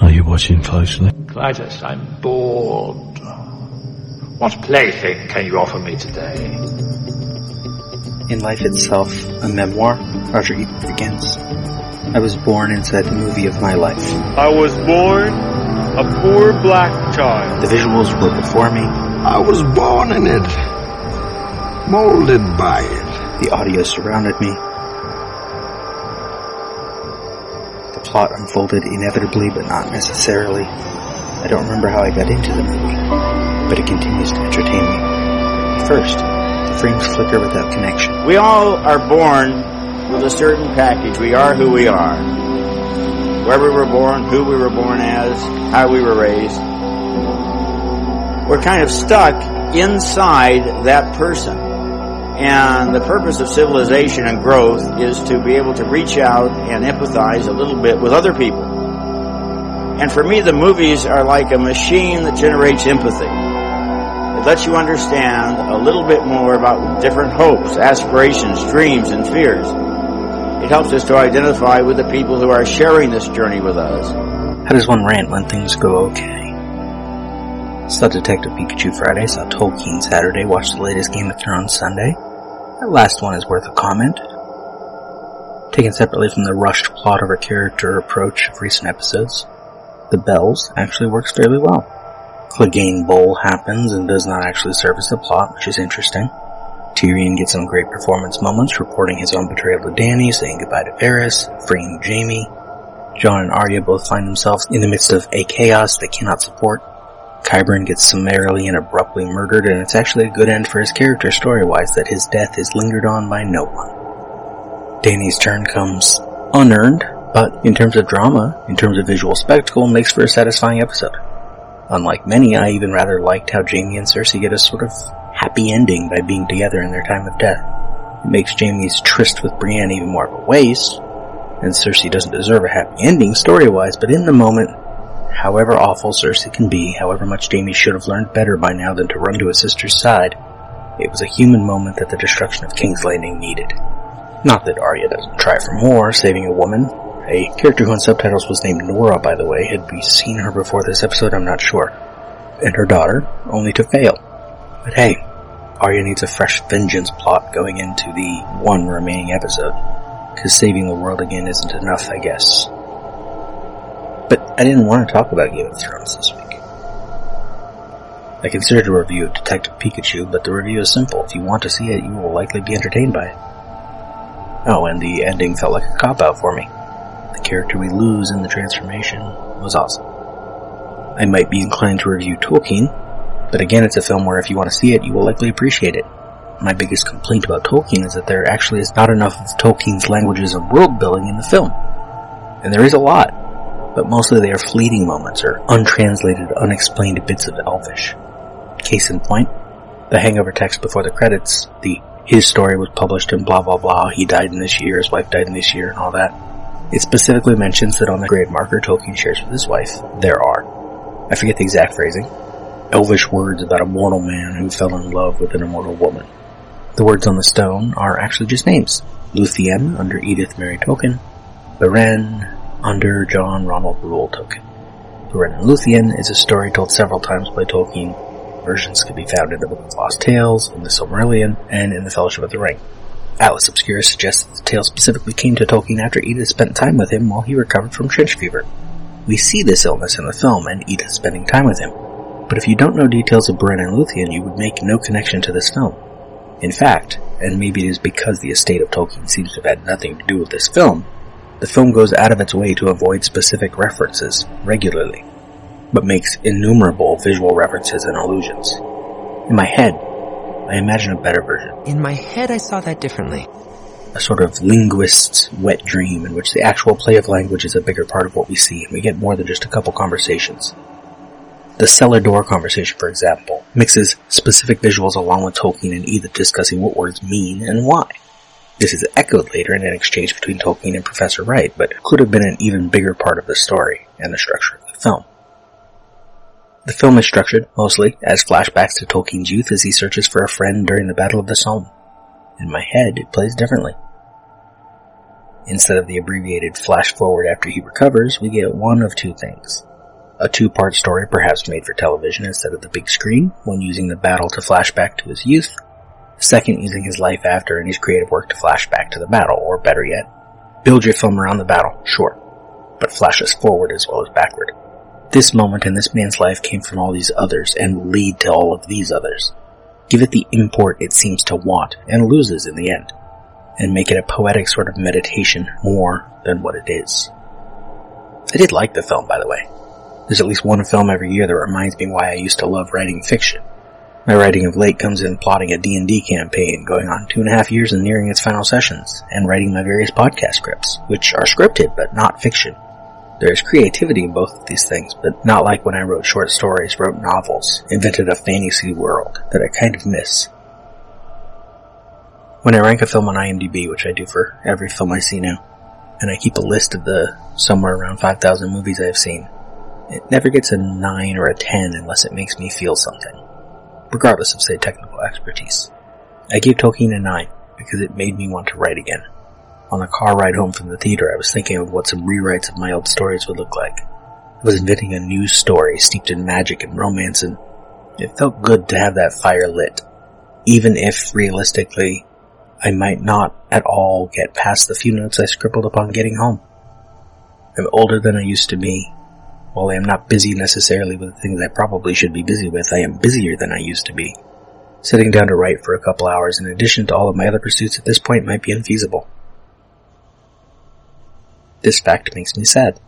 Are you watching closely? Clytus, I'm bored. What plaything can you offer me today? In Life Itself, a memoir, Roger Ebert begins. I was born inside the movie of my life. I was born a poor black child. The visuals were before me. I was born in it, molded by it. The audio surrounded me. Plot unfolded inevitably, but not necessarily. I don't remember how I got into the movie, but it continues to entertain me. First, the frames flicker without connection. We all are born with a certain package. We are who we are. Where we were born, who we were born as, how we were raised. We're kind of stuck inside that person. And the purpose of civilization and growth is to be able to reach out and empathize a little bit with other people. And for me, the movies are like a machine that generates empathy. It lets you understand a little bit more about different hopes, aspirations, dreams, and fears. It helps us to identify with the people who are sharing this journey with us. How does one rant when things go okay? Saw Detective Pikachu Friday, saw Tolkien Saturday, watched the latest Game of Thrones Sunday. That last one is worth a comment. Taken separately from the rushed plot over character approach of recent episodes, The Bells actually works fairly well. Clegane Bowl happens and does not actually service the plot, which is interesting. Tyrion gets some great performance moments, reporting his own betrayal to Dany, saying goodbye to Varys, freeing Jaime. Jon and Arya both find themselves in the midst of a chaos they cannot support. Qyburn gets summarily and abruptly murdered, and it's actually a good end for his character story-wise that his death is lingered on by no one. Dany's turn comes unearned, but in terms of drama, in terms of visual spectacle, makes for a satisfying episode. Unlike many, I even rather liked how Jaime and Cersei get a sort of happy ending by being together in their time of death. It makes Jaime's tryst with Brienne even more of a waste, and Cersei doesn't deserve a happy ending story-wise, but in the moment, However awful Cersei can be, however much Jaime should have learned better by now than to run to his sister's side, it was a human moment that the destruction of King's Landing needed. Not that Arya doesn't try for more, saving a woman. A character who in subtitles was named Nora, by the way. Had we seen her before this episode? I'm not sure. And her daughter, only to fail. But hey, Arya needs a fresh vengeance plot going into the one remaining episode. Cause saving the world again isn't enough, I guess. But I didn't want to talk about Game of Thrones this week. I considered a review of Detective Pikachu, but the review is simple. If you want to see it, you will likely be entertained by it. Oh, and the ending felt like a cop-out for me. The character we lose in the transformation was awesome. I might be inclined to review Tolkien, but again, it's a film where if you want to see it, you will likely appreciate it. My biggest complaint about Tolkien is that there actually is not enough of Tolkien's languages of world building in the film. And there is a lot, but mostly they are fleeting moments or untranslated, unexplained bits of Elvish. Case in point, the hangover text before the credits, the his story was published in blah blah blah, he died in this year, his wife died in this year, and all that. It specifically mentions that on the grave marker Tolkien shares with his wife, there are, I forget the exact phrasing, elvish words about a mortal man who fell in love with an immortal woman. The words on the stone are actually just names. Luthien under Edith Mary Tolkien, Beren under John Ronald Reuel Tolkien. Beren and Luthien is a story told several times by Tolkien. Versions can be found in the Book of Lost Tales, in the Silmarillion, and in the Fellowship of the Ring. Atlas Obscura suggests that the tale specifically came to Tolkien after Edith spent time with him while he recovered from trench fever. We see this illness in the film and Edith spending time with him. But if you don't know details of Beren and Luthien, you would make no connection to this film. In fact, and maybe it is because the estate of Tolkien seems to have had nothing to do with this film, the film goes out of its way to avoid specific references regularly, but makes innumerable visual references and allusions. In my head, I imagine a better version. In my head, I saw that differently. A sort of linguist's wet dream in which the actual play of language is a bigger part of what we see, and we get more than just a couple conversations. The cellar door conversation, for example, mixes specific visuals along with Tolkien and Edith discussing what words mean and why. This is echoed later in an exchange between Tolkien and Professor Wright, but could have been an even bigger part of the story and the structure of the film. The film is structured, mostly, as flashbacks to Tolkien's youth as he searches for a friend during the Battle of the Somme. In my head, it plays differently. Instead of the abbreviated flash forward after he recovers, we get one of two things. A two-part story perhaps made for television instead of the big screen, one using the battle to flash back to his youth, second using his life after and his creative work to flash back to the battle, or better yet, build your film around the battle, sure, but flash us forward as well as backward. This moment in this man's life came from all these others and will lead to all of these others. Give it the import it seems to want and loses in the end and make it a poetic sort of meditation more than what it is. I did like the film, by the way. There's at least one film every year that reminds me why I used to love writing fiction. My writing of late comes in plotting a D&D campaign going on two and a half years and nearing its final sessions, and writing my various podcast scripts, which are scripted but not fiction. There is creativity in both of these things, but not like when I wrote short stories, wrote novels, invented a fantasy world that I kind of miss. When I rank a film on IMDb, which I do for every film I see now, and I keep a list of the somewhere around 5,000 movies I have seen, it never gets a 9 or a 10 unless it makes me feel something, regardless of, say, technical expertise. I gave Tolkien a 9 because it made me want to write again. On the car ride home from the theater, I was thinking of what some rewrites of my old stories would look like. I was inventing a new story steeped in magic and romance, and it felt good to have that fire lit, even if, realistically, I might not at all get past the few notes I scribbled upon getting home. I'm older than I used to be. While I am not busy necessarily with the things I probably should be busy with, I am busier than I used to be. Sitting down to write for a couple hours in addition to all of my other pursuits at this point might be unfeasible. This fact makes me sad.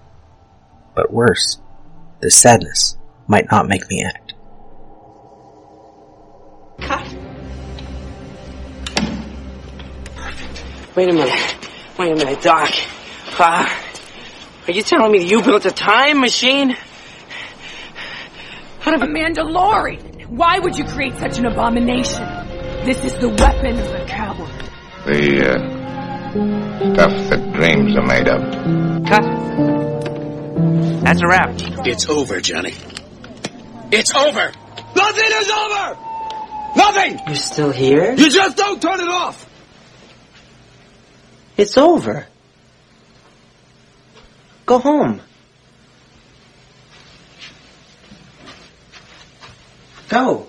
But worse, this sadness might not make me act. Cut. Wait a minute. Wait a minute, Doc. Uh, are you telling me you built a time machine? Out of a DeLorean. Why would you create such an abomination? This is the weapon of a coward. The uh, stuff that dreams are made of. Cut. That's a wrap. It's over, Johnny. It's over! Nothing is over! Nothing! You're still here? You just don't turn it off! It's over. Go home. Go.